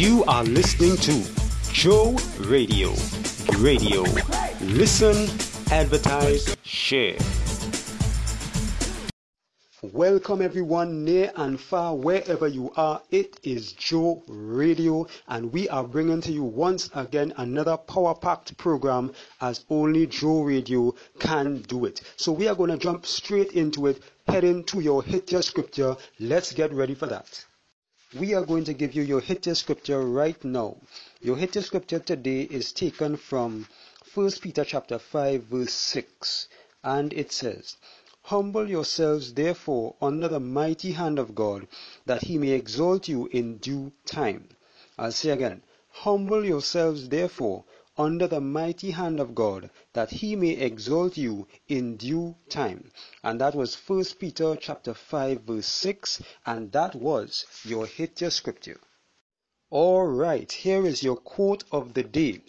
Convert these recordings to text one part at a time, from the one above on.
You are listening to Joe Radio. Radio. Listen, advertise, share. Welcome everyone near and far wherever you are. It is Joe Radio and we are bringing to you once again another power packed program as only Joe Radio can do it. So we are going to jump straight into it heading to your hit your scripture. Let's get ready for that. We are going to give you your hit scripture right now. Your hit scripture today is taken from 1 Peter chapter 5 verse 6 and it says Humble yourselves therefore under the mighty hand of God, that he may exalt you in due time. I'll say again, humble yourselves therefore under the mighty hand of God, that he may exalt you in due time. And that was 1 Peter chapter 5 verse 6, and that was your hit your scripture. Alright, here is your quote of the day,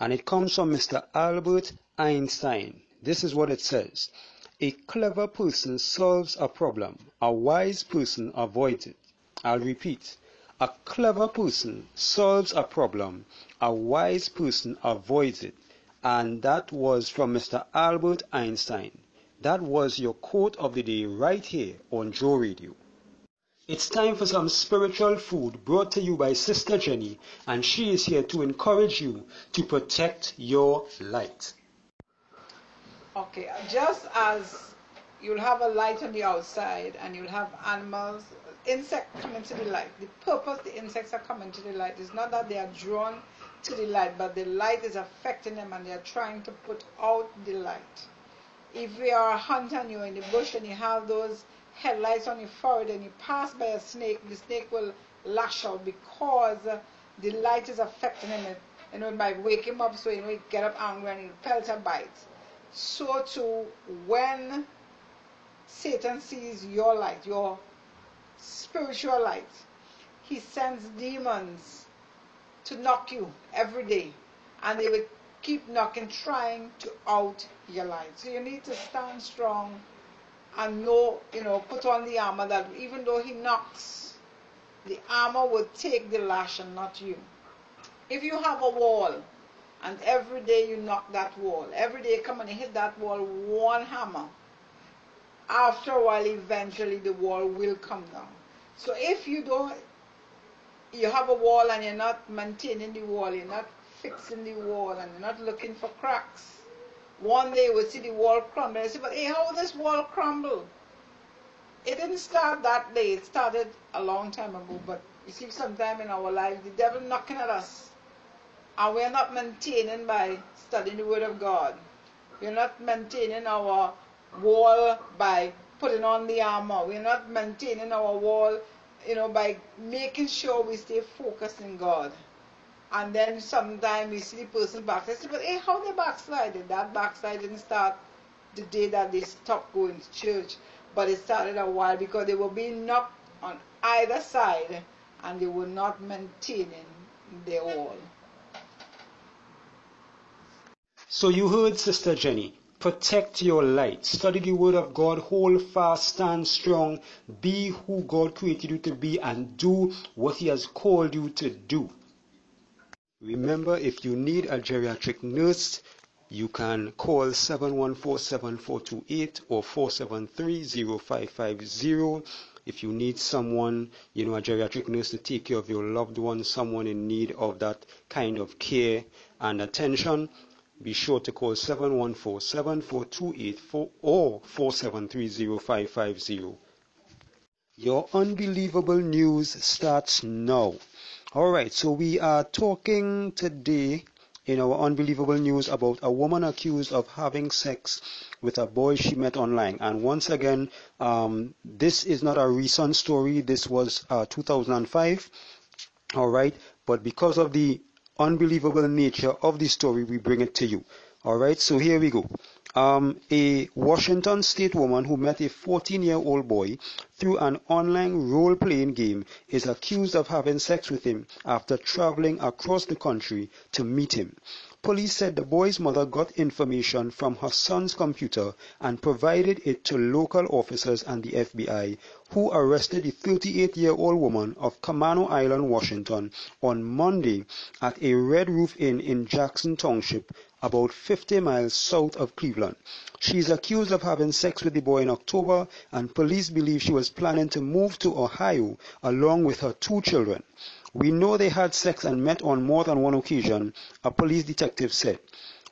and it comes from Mr. Albert Einstein. This is what it says. A clever person solves a problem. A wise person avoids it. I'll repeat. A clever person solves a problem. A wise person avoids it. And that was from Mr. Albert Einstein. That was your quote of the day right here on Joe Radio. It's time for some spiritual food brought to you by Sister Jenny, and she is here to encourage you to protect your light. Okay, just as you'll have a light on the outside and you'll have animals, insects coming to the light. The purpose the insects are coming to the light is not that they are drawn to the light, but the light is affecting them and they are trying to put out the light. If we are a hunter and you're in the bush and you have those headlights on your forehead and you pass by a snake, the snake will lash out because the light is affecting him. You know, it might wake him up so you he get up angry and he pelt a bite so too when Satan sees your light, your spiritual light, he sends demons to knock you every day. And they will keep knocking, trying to out your light. So you need to stand strong and know, you know, put on the armor that even though he knocks, the armor will take the lash and not you. If you have a wall, and every day you knock that wall. Every day come and hit that wall one hammer. After a while, eventually the wall will come down. So if you don't, you have a wall and you're not maintaining the wall, you're not fixing the wall, and you're not looking for cracks. One day will see the wall crumble. And say, but hey, how will this wall crumble? It didn't start that day. It started a long time ago. But you see, sometime in our lives, the devil knocking at us and we're not maintaining by studying the Word of God. We're not maintaining our wall by putting on the armor. We're not maintaining our wall, you know, by making sure we stay focused in God. And then sometimes we see the person backslide. But hey, how they backslided? That backslide didn't start the day that they stopped going to church, but it started a while because they were being knocked on either side and they were not maintaining their wall. So you heard Sister Jenny. Protect your light. Study the Word of God. Hold fast. Stand strong. Be who God created you to be and do what He has called you to do. Remember, if you need a geriatric nurse, you can call 714-7428 or 473-0550. If you need someone, you know, a geriatric nurse to take care of your loved one, someone in need of that kind of care and attention, be sure to call 714-7428 or 4730550. Your unbelievable news starts now. Alright, so we are talking today in our unbelievable news about a woman accused of having sex with a boy she met online. And once again, um, this is not a recent story. This was uh, 2005. All right, but because of the unbelievable nature of the story, we bring it to you. Alright, so here we go. Um, a Washington state woman who met a 14 year old boy through an online role playing game is accused of having sex with him after traveling across the country to meet him. Police said the boy's mother got information from her son's computer and provided it to local officers and the FBI, who arrested the 38-year-old woman of Camano Island, Washington on Monday at a Red Roof Inn in Jackson Township, about 50 miles south of Cleveland. She is accused of having sex with the boy in October, and police believe she was planning to move to Ohio along with her two children. We know they had sex and met on more than one occasion, a police detective said.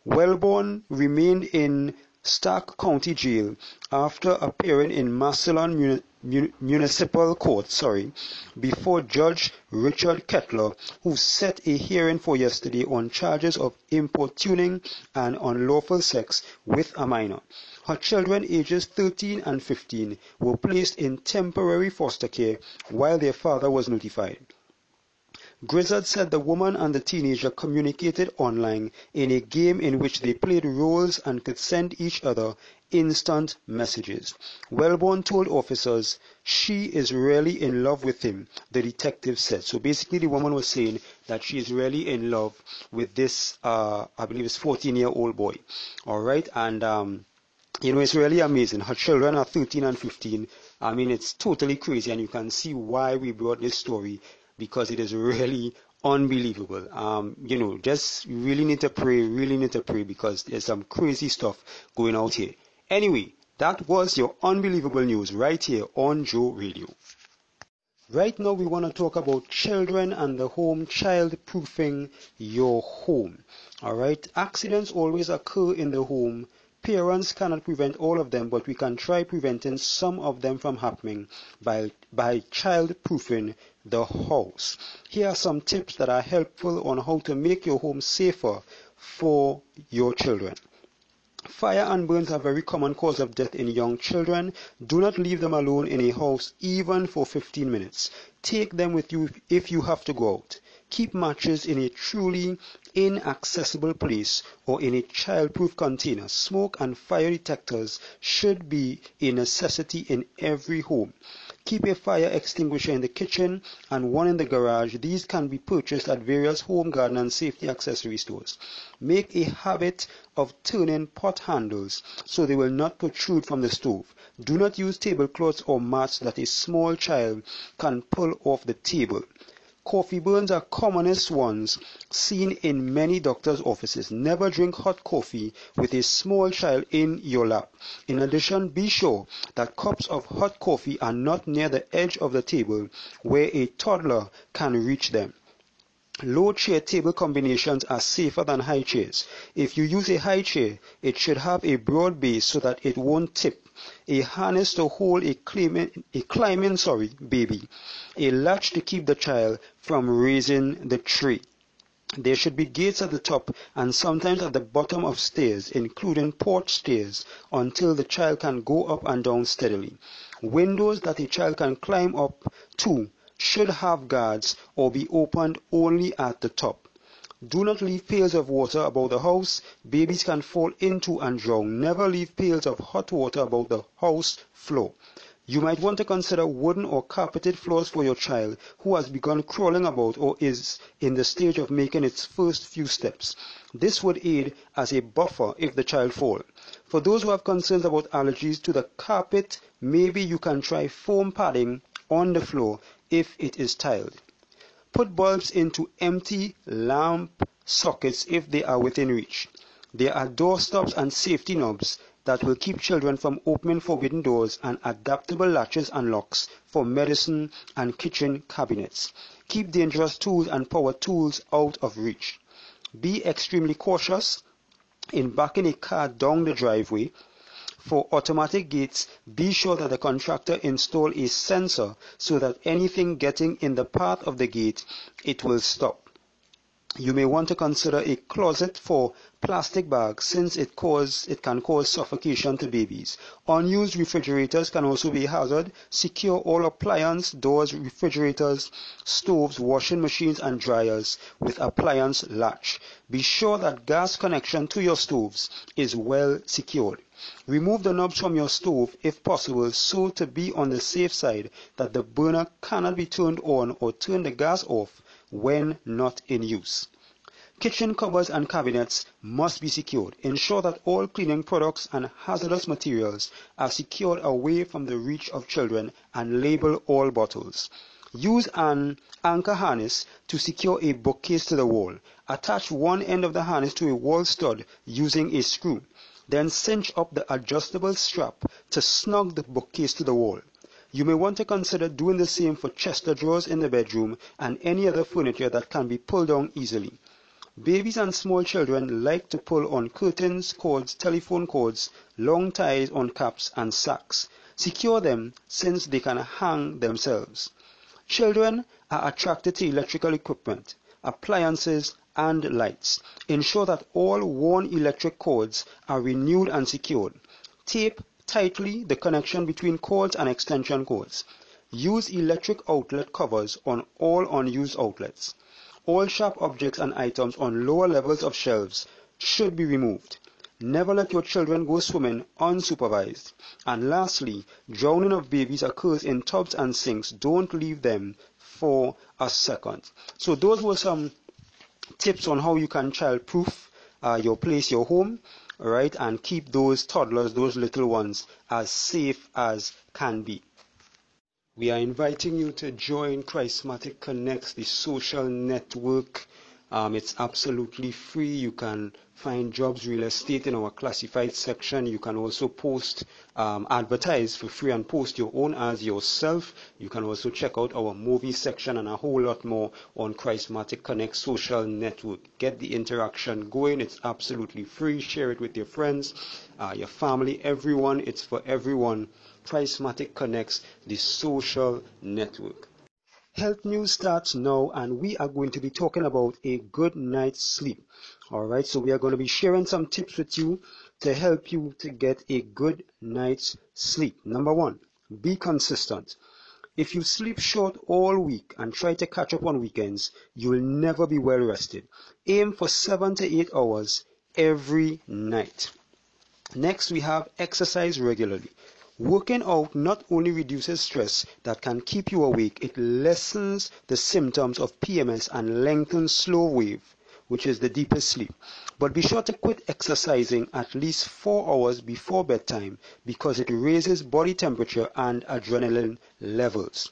Wellborn remained in Stark County Jail after appearing in Massillon Municipal Court sorry, before Judge Richard Kettler, who set a hearing for yesterday on charges of importuning and unlawful sex with a minor. Her children ages 13 and 15 were placed in temporary foster care while their father was notified. Grizzard said the woman and the teenager communicated online in a game in which they played roles and could send each other instant messages. Wellborn told officers she is really in love with him, the detective said. So basically the woman was saying that she is really in love with this, uh, I believe it's 14 year old boy. Alright, and um, you know, it's really amazing. Her children are 13 and 15. I mean, it's totally crazy, and you can see why we brought this story because it is really unbelievable. Um, you know, just really need to pray, really need to pray because there's some crazy stuff going out here. Anyway, that was your unbelievable news right here on Joe Radio. Right now, we want to talk about children and the home, child proofing your home. Alright, accidents always occur in the home Parents cannot prevent all of them, but we can try preventing some of them from happening by, by child-proofing the house. Here are some tips that are helpful on how to make your home safer for your children. Fire and burns are very common cause of death in young children. Do not leave them alone in a house even for 15 minutes. Take them with you if you have to go out. Keep matches in a truly inaccessible place or in a child-proof container. Smoke and fire detectors should be a necessity in every home. Keep a fire extinguisher in the kitchen and one in the garage. These can be purchased at various home, garden and safety accessory stores. Make a habit of turning pot handles so they will not protrude from the stove. Do not use tablecloths or mats that a small child can pull off the table. Coffee burns are commonest ones seen in many doctors' offices. Never drink hot coffee with a small child in your lap. In addition, be sure that cups of hot coffee are not near the edge of the table where a toddler can reach them. Low chair table combinations are safer than high chairs. If you use a high chair, it should have a broad base so that it won't tip a harness to hold a climbing, a climbing sorry, baby, a latch to keep the child from raising the tree. There should be gates at the top and sometimes at the bottom of stairs, including porch stairs, until the child can go up and down steadily. Windows that a child can climb up to should have guards or be opened only at the top. Do not leave pails of water about the house. Babies can fall into and drown. Never leave pails of hot water about the house floor. You might want to consider wooden or carpeted floors for your child who has begun crawling about or is in the stage of making its first few steps. This would aid as a buffer if the child falls. For those who have concerns about allergies to the carpet, maybe you can try foam padding on the floor if it is tiled. Put bulbs into empty lamp sockets if they are within reach. There are door stops and safety knobs that will keep children from opening forbidden doors and adaptable latches and locks for medicine and kitchen cabinets. Keep dangerous tools and power tools out of reach. Be extremely cautious in backing a car down the driveway for automatic gates, be sure that the contractor install a sensor so that anything getting in the path of the gate, it will stop. You may want to consider a closet for plastic bags since it, cause, it can cause suffocation to babies. Unused refrigerators can also be a hazard. Secure all appliance, doors, refrigerators, stoves, washing machines and dryers with appliance latch. Be sure that gas connection to your stoves is well secured. Remove the knobs from your stove if possible so to be on the safe side that the burner cannot be turned on or turn the gas off when not in use. Kitchen cupboards and cabinets must be secured. Ensure that all cleaning products and hazardous materials are secured away from the reach of children and label all bottles. Use an anchor harness to secure a bookcase to the wall. Attach one end of the harness to a wall stud using a screw. Then cinch up the adjustable strap to snug the bookcase to the wall. You may want to consider doing the same for chest drawers in the bedroom and any other furniture that can be pulled down easily. Babies and small children like to pull on curtains, cords, telephone cords, long ties on caps and sacks. Secure them since they can hang themselves. Children are attracted to electrical equipment, appliances, and lights. Ensure that all worn electric cords are renewed and secured. Tape tightly the connection between cords and extension cords. Use electric outlet covers on all unused outlets. All sharp objects and items on lower levels of shelves should be removed. Never let your children go swimming unsupervised. And lastly, drowning of babies occurs in tubs and sinks. Don't leave them for a second. So those were some tips on how you can child-proof uh, your place, your home, right, and keep those toddlers, those little ones, as safe as can be. We are inviting you to join Christmatic Connects, the social network. Um, it's absolutely free. You can find jobs, real estate in our classified section. You can also post, um, advertise for free and post your own ads yourself. You can also check out our movie section and a whole lot more on Christmatic Connect social network. Get the interaction going. It's absolutely free. Share it with your friends, uh, your family, everyone. It's for everyone. Christmatic Connects, the social network. Health news starts now, and we are going to be talking about a good night's sleep. All right, so we are going to be sharing some tips with you to help you to get a good night's sleep. Number one, be consistent. If you sleep short all week and try to catch up on weekends, you will never be well rested. Aim for seven to eight hours every night. Next, we have exercise regularly. Working out not only reduces stress that can keep you awake, it lessens the symptoms of PMS and lengthens slow wave, which is the deepest sleep. But be sure to quit exercising at least 4 hours before bedtime because it raises body temperature and adrenaline levels.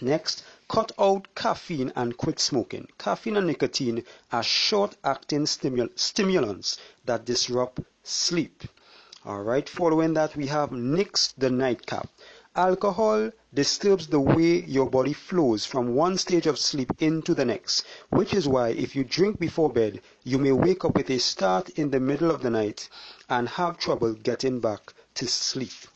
Next, cut out caffeine and quit smoking. Caffeine and nicotine are short-acting stimul stimulants that disrupt sleep. Alright, following that we have Nix the nightcap. Alcohol disturbs the way your body flows from one stage of sleep into the next, which is why if you drink before bed, you may wake up with a start in the middle of the night and have trouble getting back to sleep.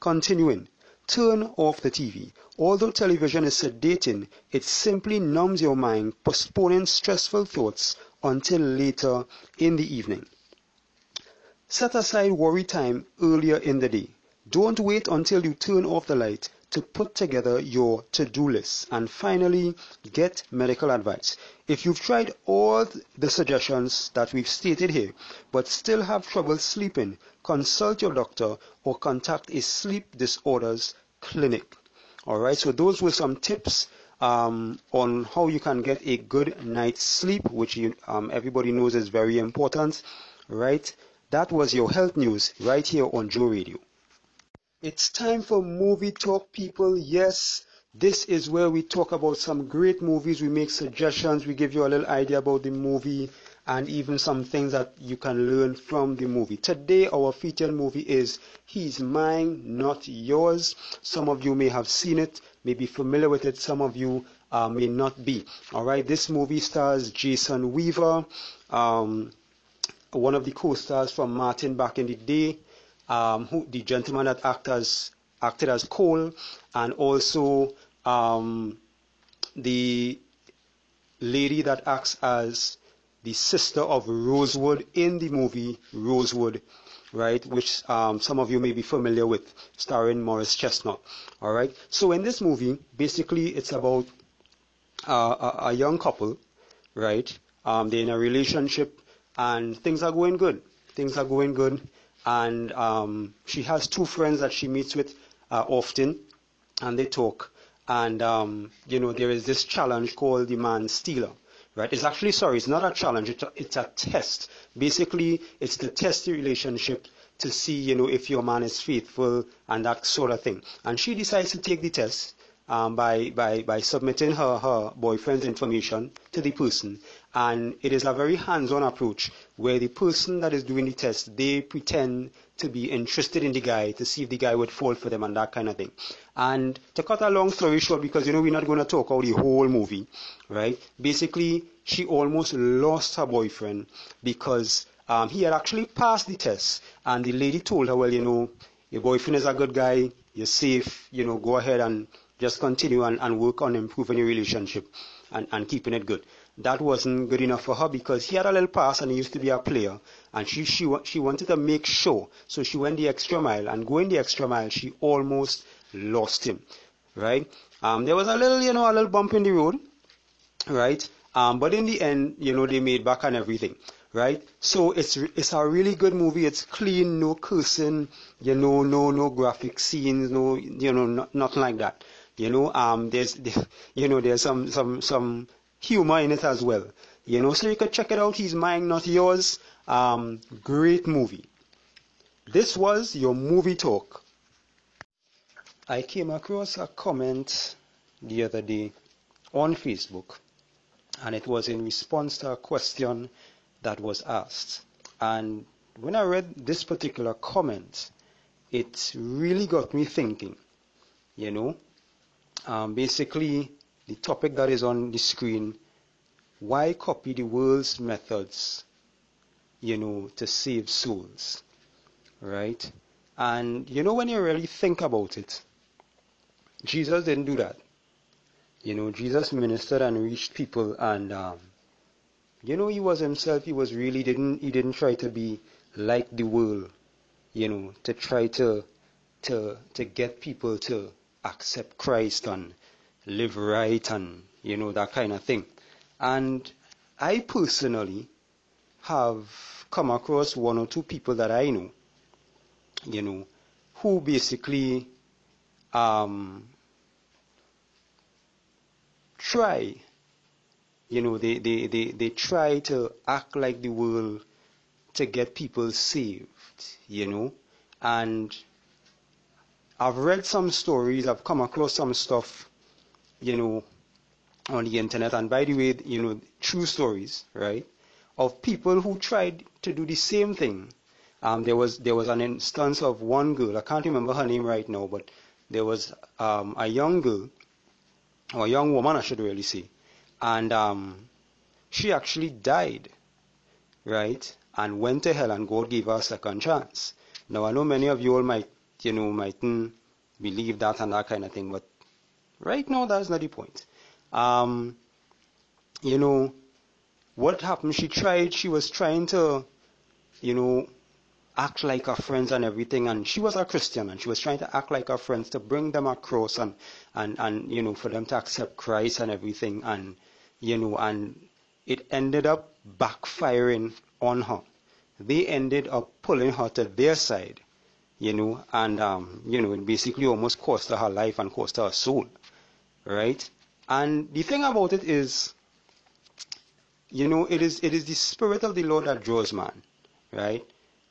Continuing, turn off the TV. Although television is sedating, it simply numbs your mind, postponing stressful thoughts until later in the evening. Set aside worry time earlier in the day. Don't wait until you turn off the light to put together your to-do list. And finally, get medical advice. If you've tried all the suggestions that we've stated here, but still have trouble sleeping, consult your doctor or contact a sleep disorders clinic. Alright, so those were some tips um, on how you can get a good night's sleep, which you, um, everybody knows is very important, right? That was your health news right here on Joe Radio. It's time for movie talk, people. Yes, this is where we talk about some great movies. We make suggestions. We give you a little idea about the movie and even some things that you can learn from the movie. Today, our featured movie is He's Mine, Not Yours. Some of you may have seen it, may be familiar with it. Some of you uh, may not be. All right, this movie stars Jason Weaver. Um, one of the co-stars from Martin back in the day, um, who, the gentleman that acted as, acted as Cole, and also um, the lady that acts as the sister of Rosewood in the movie Rosewood, right? Which um, some of you may be familiar with, starring Morris Chestnut. All right. So in this movie, basically, it's about uh, a, a, young couple, right? Um, they're in a relationship and things are going good. Things are going good, and um, she has two friends that she meets with uh, often, and they talk. And um, you know there is this challenge called the man stealer, right? It's actually, sorry, it's not a challenge, it's a, it's a test. Basically, it's to test the relationship to see, you know, if your man is faithful and that sort of thing. And she decides to take the test um, by, by, by submitting her, her boyfriend's information to the person. And it is a very hands-on approach where the person that is doing the test, they pretend to be interested in the guy to see if the guy would fall for them and that kind of thing. And to cut a long story short, because you know we're not going to talk about the whole movie, right? Basically, she almost lost her boyfriend because um, he had actually passed the test, and the lady told her, well, you know, your boyfriend is a good guy, you're safe, you know, go ahead and just continue and, and work on improving your relationship and, and keeping it good. That wasn't good enough for her because he had a little past and he used to be a player, and she, she, she wanted to make sure. So she went the extra mile, and going the extra mile, she almost lost him, right? Um, there was a little, you know, a little bump in the road, right? Um, but in the end, you know, they made back and everything right? So it's it's a really good movie. It's clean, no cursing, you know, no no graphic scenes, no you know, not, nothing like that. You know, um, there's you know there's some some some humor in it as well. You know, so you could check it out. He's mine, not yours. Um, great movie. This was your movie talk. I came across a comment the other day on Facebook, and it was in response to a question that was asked. And when I read this particular comment, it really got me thinking. You know, um, basically, the topic that is on the screen why copy the world's methods, you know, to save souls? Right? And you know, when you really think about it, Jesus didn't do that. You know, Jesus ministered and reached people and um, you know, he was himself. He was really didn't he didn't try to be like the world. You know, to try to to to get people to accept Christ and live right and you know that kind of thing. And I personally have come across one or two people that I know, you know, who basically um, try you know, they, they, they, they try to act like the world to get people saved, you know. And I've read some stories, I've come across some stuff, you know, on the internet. And by the way, you know, true stories, right, of people who tried to do the same thing. Um, there was there was an instance of one girl. I can't remember her name right now, but there was um, a young girl, or a young woman, I should really say, and um, she actually died, right? And went to hell, and God gave her a second chance. Now I know many of you all might, you know, mightn't believe that and that kind of thing, but right now that's not the point. Um, you know, what happened? She tried. She was trying to, you know, act like her friends and everything and she was a christian and she was trying to act like her friends to bring them across and and and you know for them to accept christ and everything and you know, and it ended up backfiring on her. They ended up pulling her to their side, you know, and, um, you know, it basically almost cost her her life and cost her her soul, right? And the thing about it is, you know, it is, it is the Spirit of the Lord that draws man, right?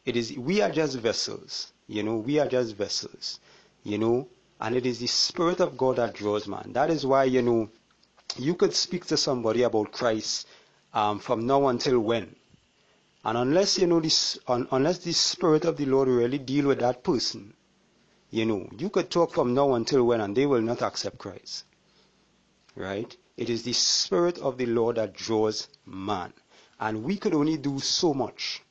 It is, we are just vessels, you know, we are just vessels, you know, and it is the Spirit of God that draws man. That is why, you know, you could speak to somebody about Christ um, from now until when. And unless you know this, un, unless the Spirit of the Lord really deal with that person, you know, you could talk from now until when, and they will not accept Christ. Right? It is the Spirit of the Lord that draws man, and we could only do so much.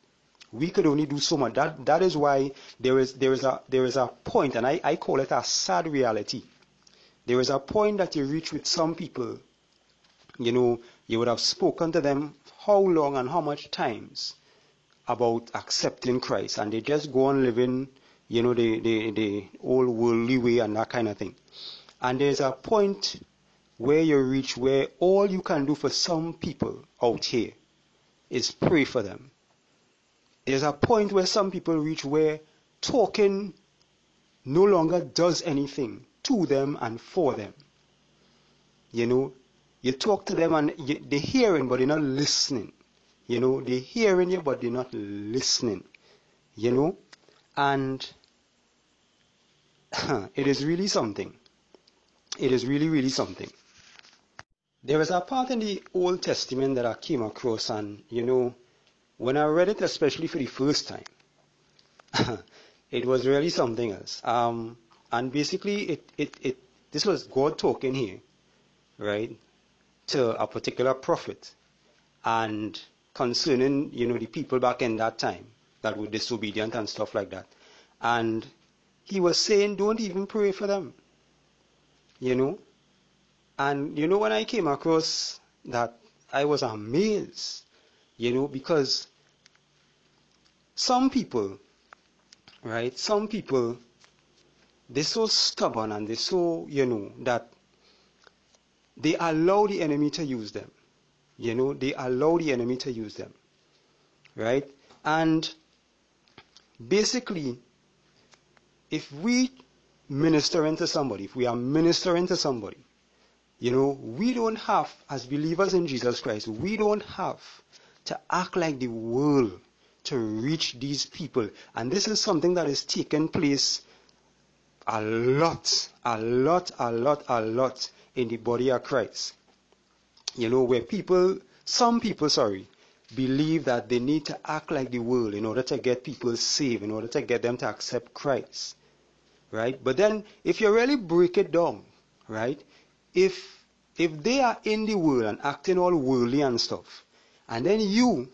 We could only do so much. That that is why there is there is a there is a point, and I, I call it a sad reality. There is a point that you reach with some people you know, you would have spoken to them how long and how much times about accepting Christ, and they just go on living, you know, the, the, the old worldly way and that kind of thing. And there's a point where you reach where all you can do for some people out here is pray for them. There's a point where some people reach where talking no longer does anything to them and for them. You know, you talk to them and you, they're hearing, but they're not listening. You know, they're hearing you, but they're not listening. You know, and it is really something. It is really, really something. There is a part in the Old Testament that I came across, and you know, when I read it, especially for the first time, it was really something else. Um, and basically, it, it, it, this was God talking here, right, to a particular prophet, and concerning, you know, the people back in that time that were disobedient and stuff like that. And he was saying, don't even pray for them, you know. And you know, when I came across that, I was amazed, you know, because some people, right, some people, they're so stubborn and they're so, you know, that they allow the enemy to use them. You know, they allow the enemy to use them. Right? And basically, if we minister into somebody, if we are ministering to somebody, you know, we don't have, as believers in Jesus Christ, we don't have to act like the world to reach these people. And this is something that is taking place a lot, a lot, a lot, a lot in the body of Christ. You know, where people, some people, sorry, believe that they need to act like the world in order to get people saved, in order to get them to accept Christ. Right? But then, if you really break it down, right, if if they are in the world and acting all worldly and stuff, and then you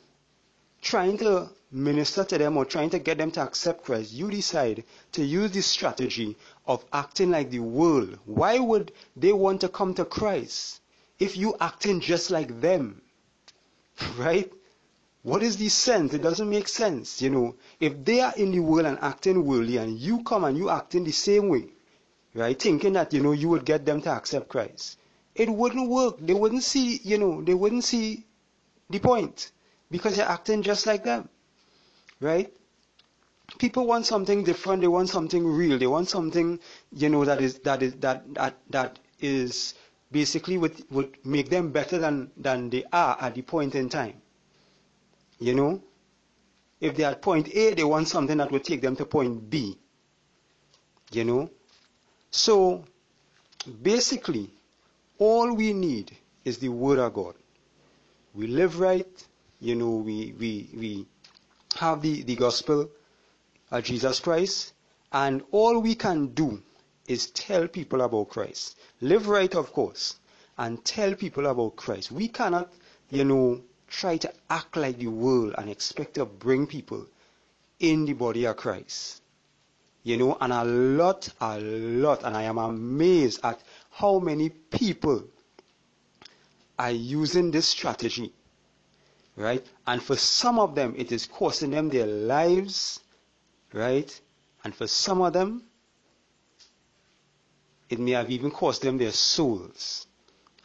trying to minister to them or trying to get them to accept Christ, you decide to use this strategy of acting like the world. Why would they want to come to Christ if you acting just like them? Right? What is the sense? It doesn't make sense, you know. If they are in the world and acting worldly and you come and you acting the same way, right, thinking that, you know, you would get them to accept Christ, it wouldn't work. They wouldn't see, you know, they wouldn't see the point because you're acting just like them, right? People want something different. They want something real. They want something, you know, that is that is that that that is basically would would make them better than than they are at the point in time. You know, if they're at point A, they want something that will take them to point B. You know, so basically, all we need is the Word of God. We live right, you know, we, we, we have the, the gospel of Jesus Christ, and all we can do is tell people about Christ. Live right, of course, and tell people about Christ. We cannot, you know, try to act like the world and expect to bring people in the body of Christ. You know, and a lot, a lot, and I am amazed at how many people are using this strategy, right? And for some of them, it is costing them their lives, right? And for some of them, it may have even cost them their souls,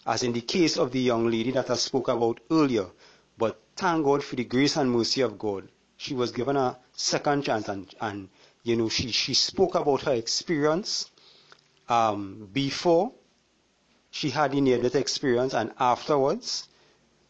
as in the case of the young lady that I spoke about earlier. But thank God for the grace and mercy of God. She was given a second chance, and, and you know, she, she spoke about her experience um, before she had the near-death experience and afterwards,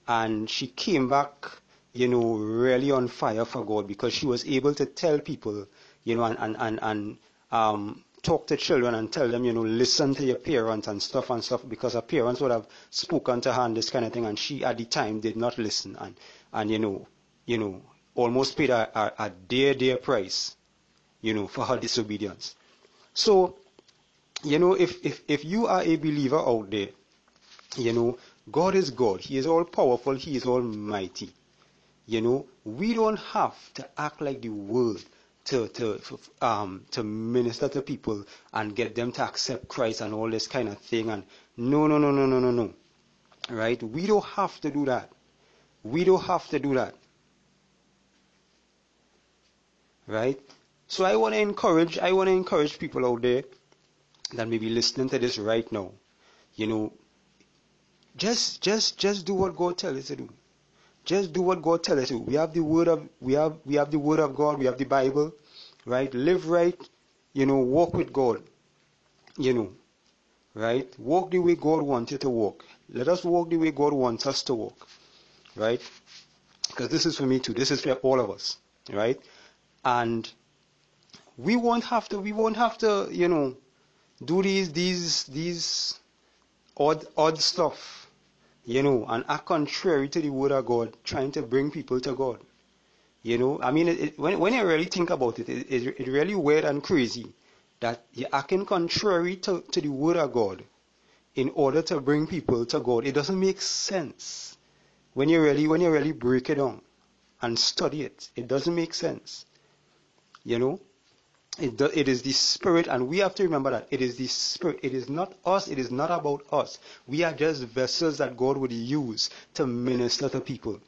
and she came back, you know, really on fire for God because she was able to tell people, you know, and, and, and, and um, talk to children and tell them, you know, listen to your parents and stuff and stuff because her parents would have spoken to her and this kind of thing and she at the time did not listen and, and you know, you know, almost paid a, a, a dear, dear price, you know, for her disobedience. So you know, if, if, if you are a believer out there, you know, God is God. He is all powerful. He is almighty. You know, we don't have to act like the world to, to, um, to minister to people and get them to accept Christ and all this kind of thing. And no, no, no, no, no, no, no. Right? We don't have to do that. We don't have to do that. Right? So I want to encourage, I want to encourage people out there that may be listening to this right now, you know, just just just do what God tells you to do. Just do what God tells. To. We have the word of we have we have the word of God, we have the Bible, right? Live right, you know, walk with God. You know. right? Walk the way God wants you to walk. Let us walk the way God wants us to walk, right? Because this is for me too. This is for all of us, right? And we won't have to. We won't have to, you know, do these these these odd odd stuff, you know, and act contrary to the word of God, trying to bring people to God. You know, I mean, it, it, when when you really think about it, it, it, it really weird and crazy that you're acting contrary to, to the word of God in order to bring people to God. It doesn't make sense when you really when you really break it down and study it. It doesn't make sense. You know, it, do, it is the spirit, and we have to remember that it is the spirit. It is not us. It is not about us. We are just vessels that God would use to minister to people,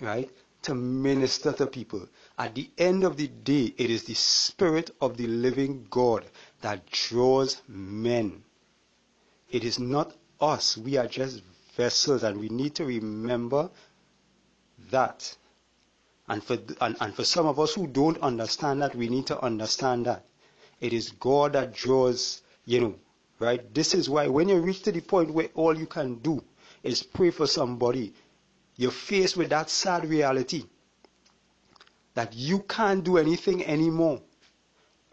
right? To minister to people. At the end of the day, it is the spirit of the living God that draws men. It is not us. We are just vessels, and we need to remember that. And for, and, and for some of us who don't understand that, we need to understand that. It is God that draws, you know, right? This is why when you reach to the point where all you can do is pray for somebody, you're faced with that sad reality that you can't do anything anymore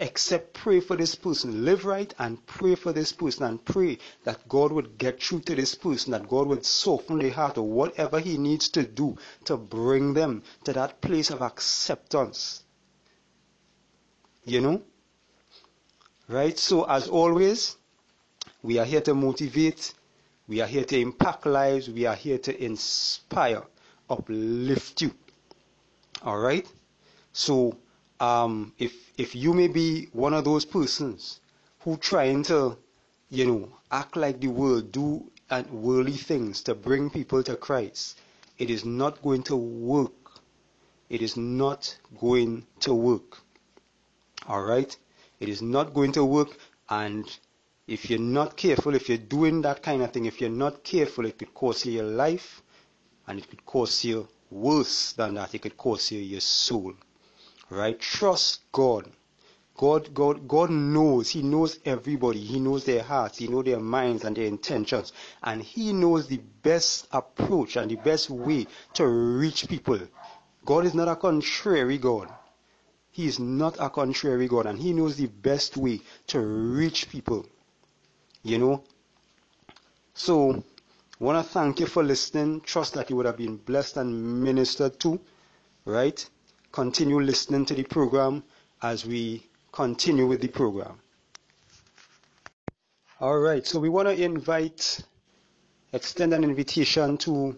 except pray for this person. Live right and pray for this person and pray that God would get through to this person, that God would soften their heart or whatever He needs to do to bring them to that place of acceptance. You know? Right? So, as always, we are here to motivate, we are here to impact lives, we are here to inspire, uplift you. Alright? So, um, if if you may be one of those persons who trying to, you know, act like the world, do and worldly things to bring people to Christ, it is not going to work. It is not going to work. All right, it is not going to work, and if you're not careful, if you're doing that kind of thing, if you're not careful, it could cost you your life, and it could cost you worse than that. It could cost you your soul. Right? Trust God. God, God, God knows. He knows everybody. He knows their hearts. He knows their minds and their intentions. And He knows the best approach and the best way to reach people. God is not a contrary God. He is not a contrary God. And He knows the best way to reach people. You know? So, want to thank you for listening. Trust that you would have been blessed and ministered to. Right? Continue listening to the program as we continue with the program. All right, so we want to invite, extend an invitation to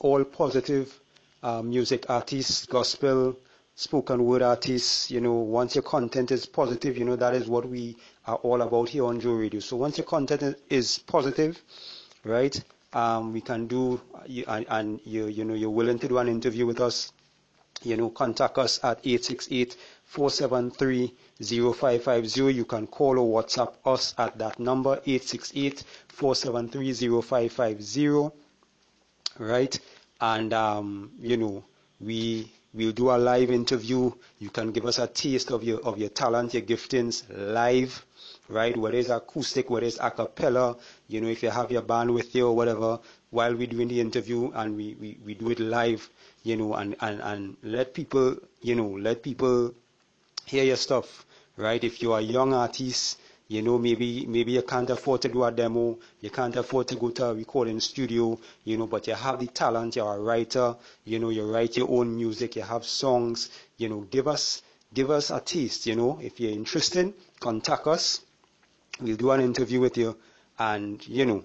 all positive uh, music artists, gospel, spoken word artists. You know, once your content is positive, you know, that is what we are all about here on Joe Radio. So once your content is positive, right, um, we can do, and, and you, you know, you're willing to do an interview with us, you know, contact us at 868-473-0550. You can call or WhatsApp us at that number, 868-473-0550. Right? And, um, you know, we will do a live interview. You can give us a taste of your, of your talent, your giftings live. Right? Whether it's acoustic, whether it's a cappella, you know, if you have your band with you or whatever, while we're doing the interview and we, we, we do it live, you know, and, and, and let people, you know, let people hear your stuff, right? If you're a young artist, you know, maybe maybe you can't afford to do a demo, you can't afford to go to a recording studio, you know, but you have the talent, you're a writer, you know, you write your own music, you have songs, you know, give us give us a taste, you know. If you're interested, contact us. We'll do an interview with you and, you know,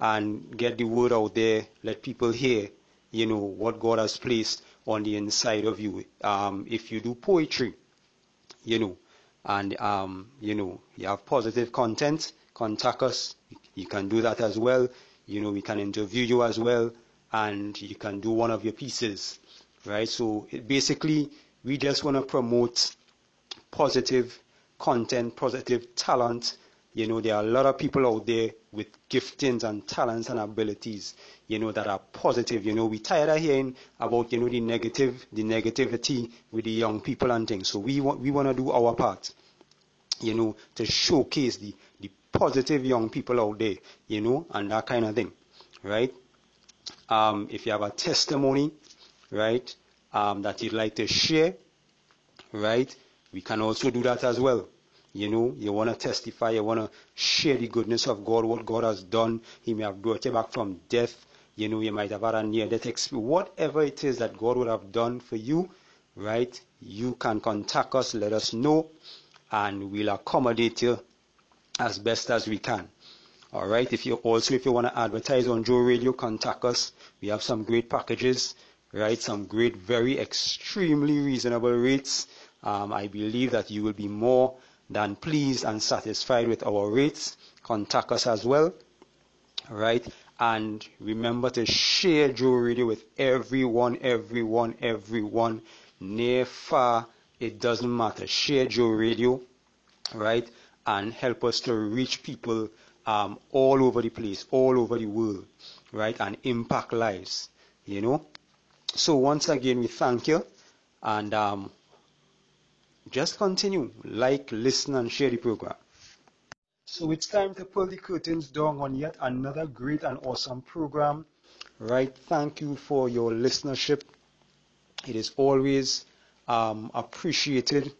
and get the word out there, let people hear you know, what God has placed on the inside of you. Um, if you do poetry, you know, and, um, you know, you have positive content, contact us. You can do that as well. You know, we can interview you as well, and you can do one of your pieces, right? So basically, we just want to promote positive content, positive talent. You know, there are a lot of people out there with giftings and talents and abilities you know, that are positive. You know, we're tired of hearing about, you know, the negative, the negativity with the young people and things. So we want, we want to do our part, you know, to showcase the, the positive young people out there, you know, and that kind of thing, right? Um, if you have a testimony, right, um, that you'd like to share, right, we can also do that as well. You know, you want to testify, you want to share the goodness of God, what God has done. He may have brought you back from death. You know, you might have had a near death experience. Whatever it is that God would have done for you, right, you can contact us, let us know, and we'll accommodate you as best as we can. All right. If you also, if you want to advertise on Joe Radio, contact us. We have some great packages, right? Some great, very extremely reasonable rates. Um, I believe that you will be more than pleased and satisfied with our rates. Contact us as well. Right? And remember to share Joe Radio with everyone, everyone, everyone, near, far. It doesn't matter. Share Joe Radio, right? And help us to reach people um, all over the place, all over the world, right? And impact lives, you know? So once again, we thank you. And um, just continue, like, listen, and share the program. So it's time to pull the curtains down on yet another great and awesome program. Right? Thank you for your listenership. It is always um, appreciated.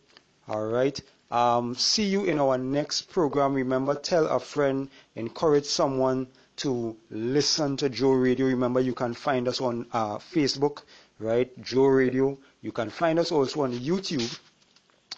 All right. Um, see you in our next program. Remember, tell a friend, encourage someone to listen to Joe Radio. Remember, you can find us on uh, Facebook, right? Joe Radio. You can find us also on YouTube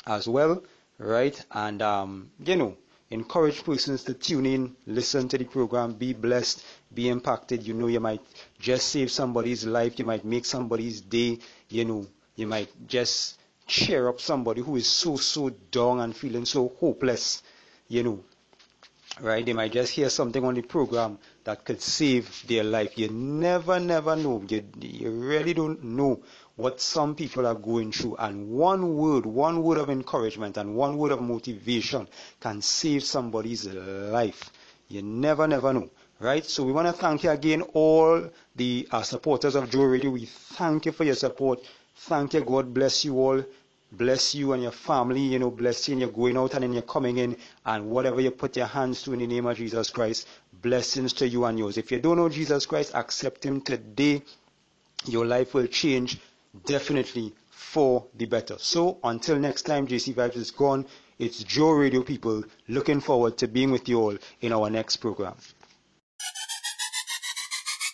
as well, right? And, um, you know, encourage persons to tune in, listen to the program, be blessed, be impacted. You know, you might just save somebody's life, you might make somebody's day, you know, you might just cheer up somebody who is so, so down and feeling so hopeless, you know. Right? They might just hear something on the program that could save their life. You never, never know. You, you really don't know what some people are going through. And one word, one word of encouragement and one word of motivation can save somebody's life. You never, never know. Right? So we want to thank you again, all the uh, supporters of Joe Radio. We thank you for your support. Thank you. God bless you all. Bless you and your family, you know, bless you and you're going out and then you're coming in and whatever you put your hands to in the name of Jesus Christ, blessings to you and yours. If you don't know Jesus Christ, accept him today. Your life will change definitely for the better. So until next time, JC Vibes is gone. It's Joe Radio people looking forward to being with you all in our next program.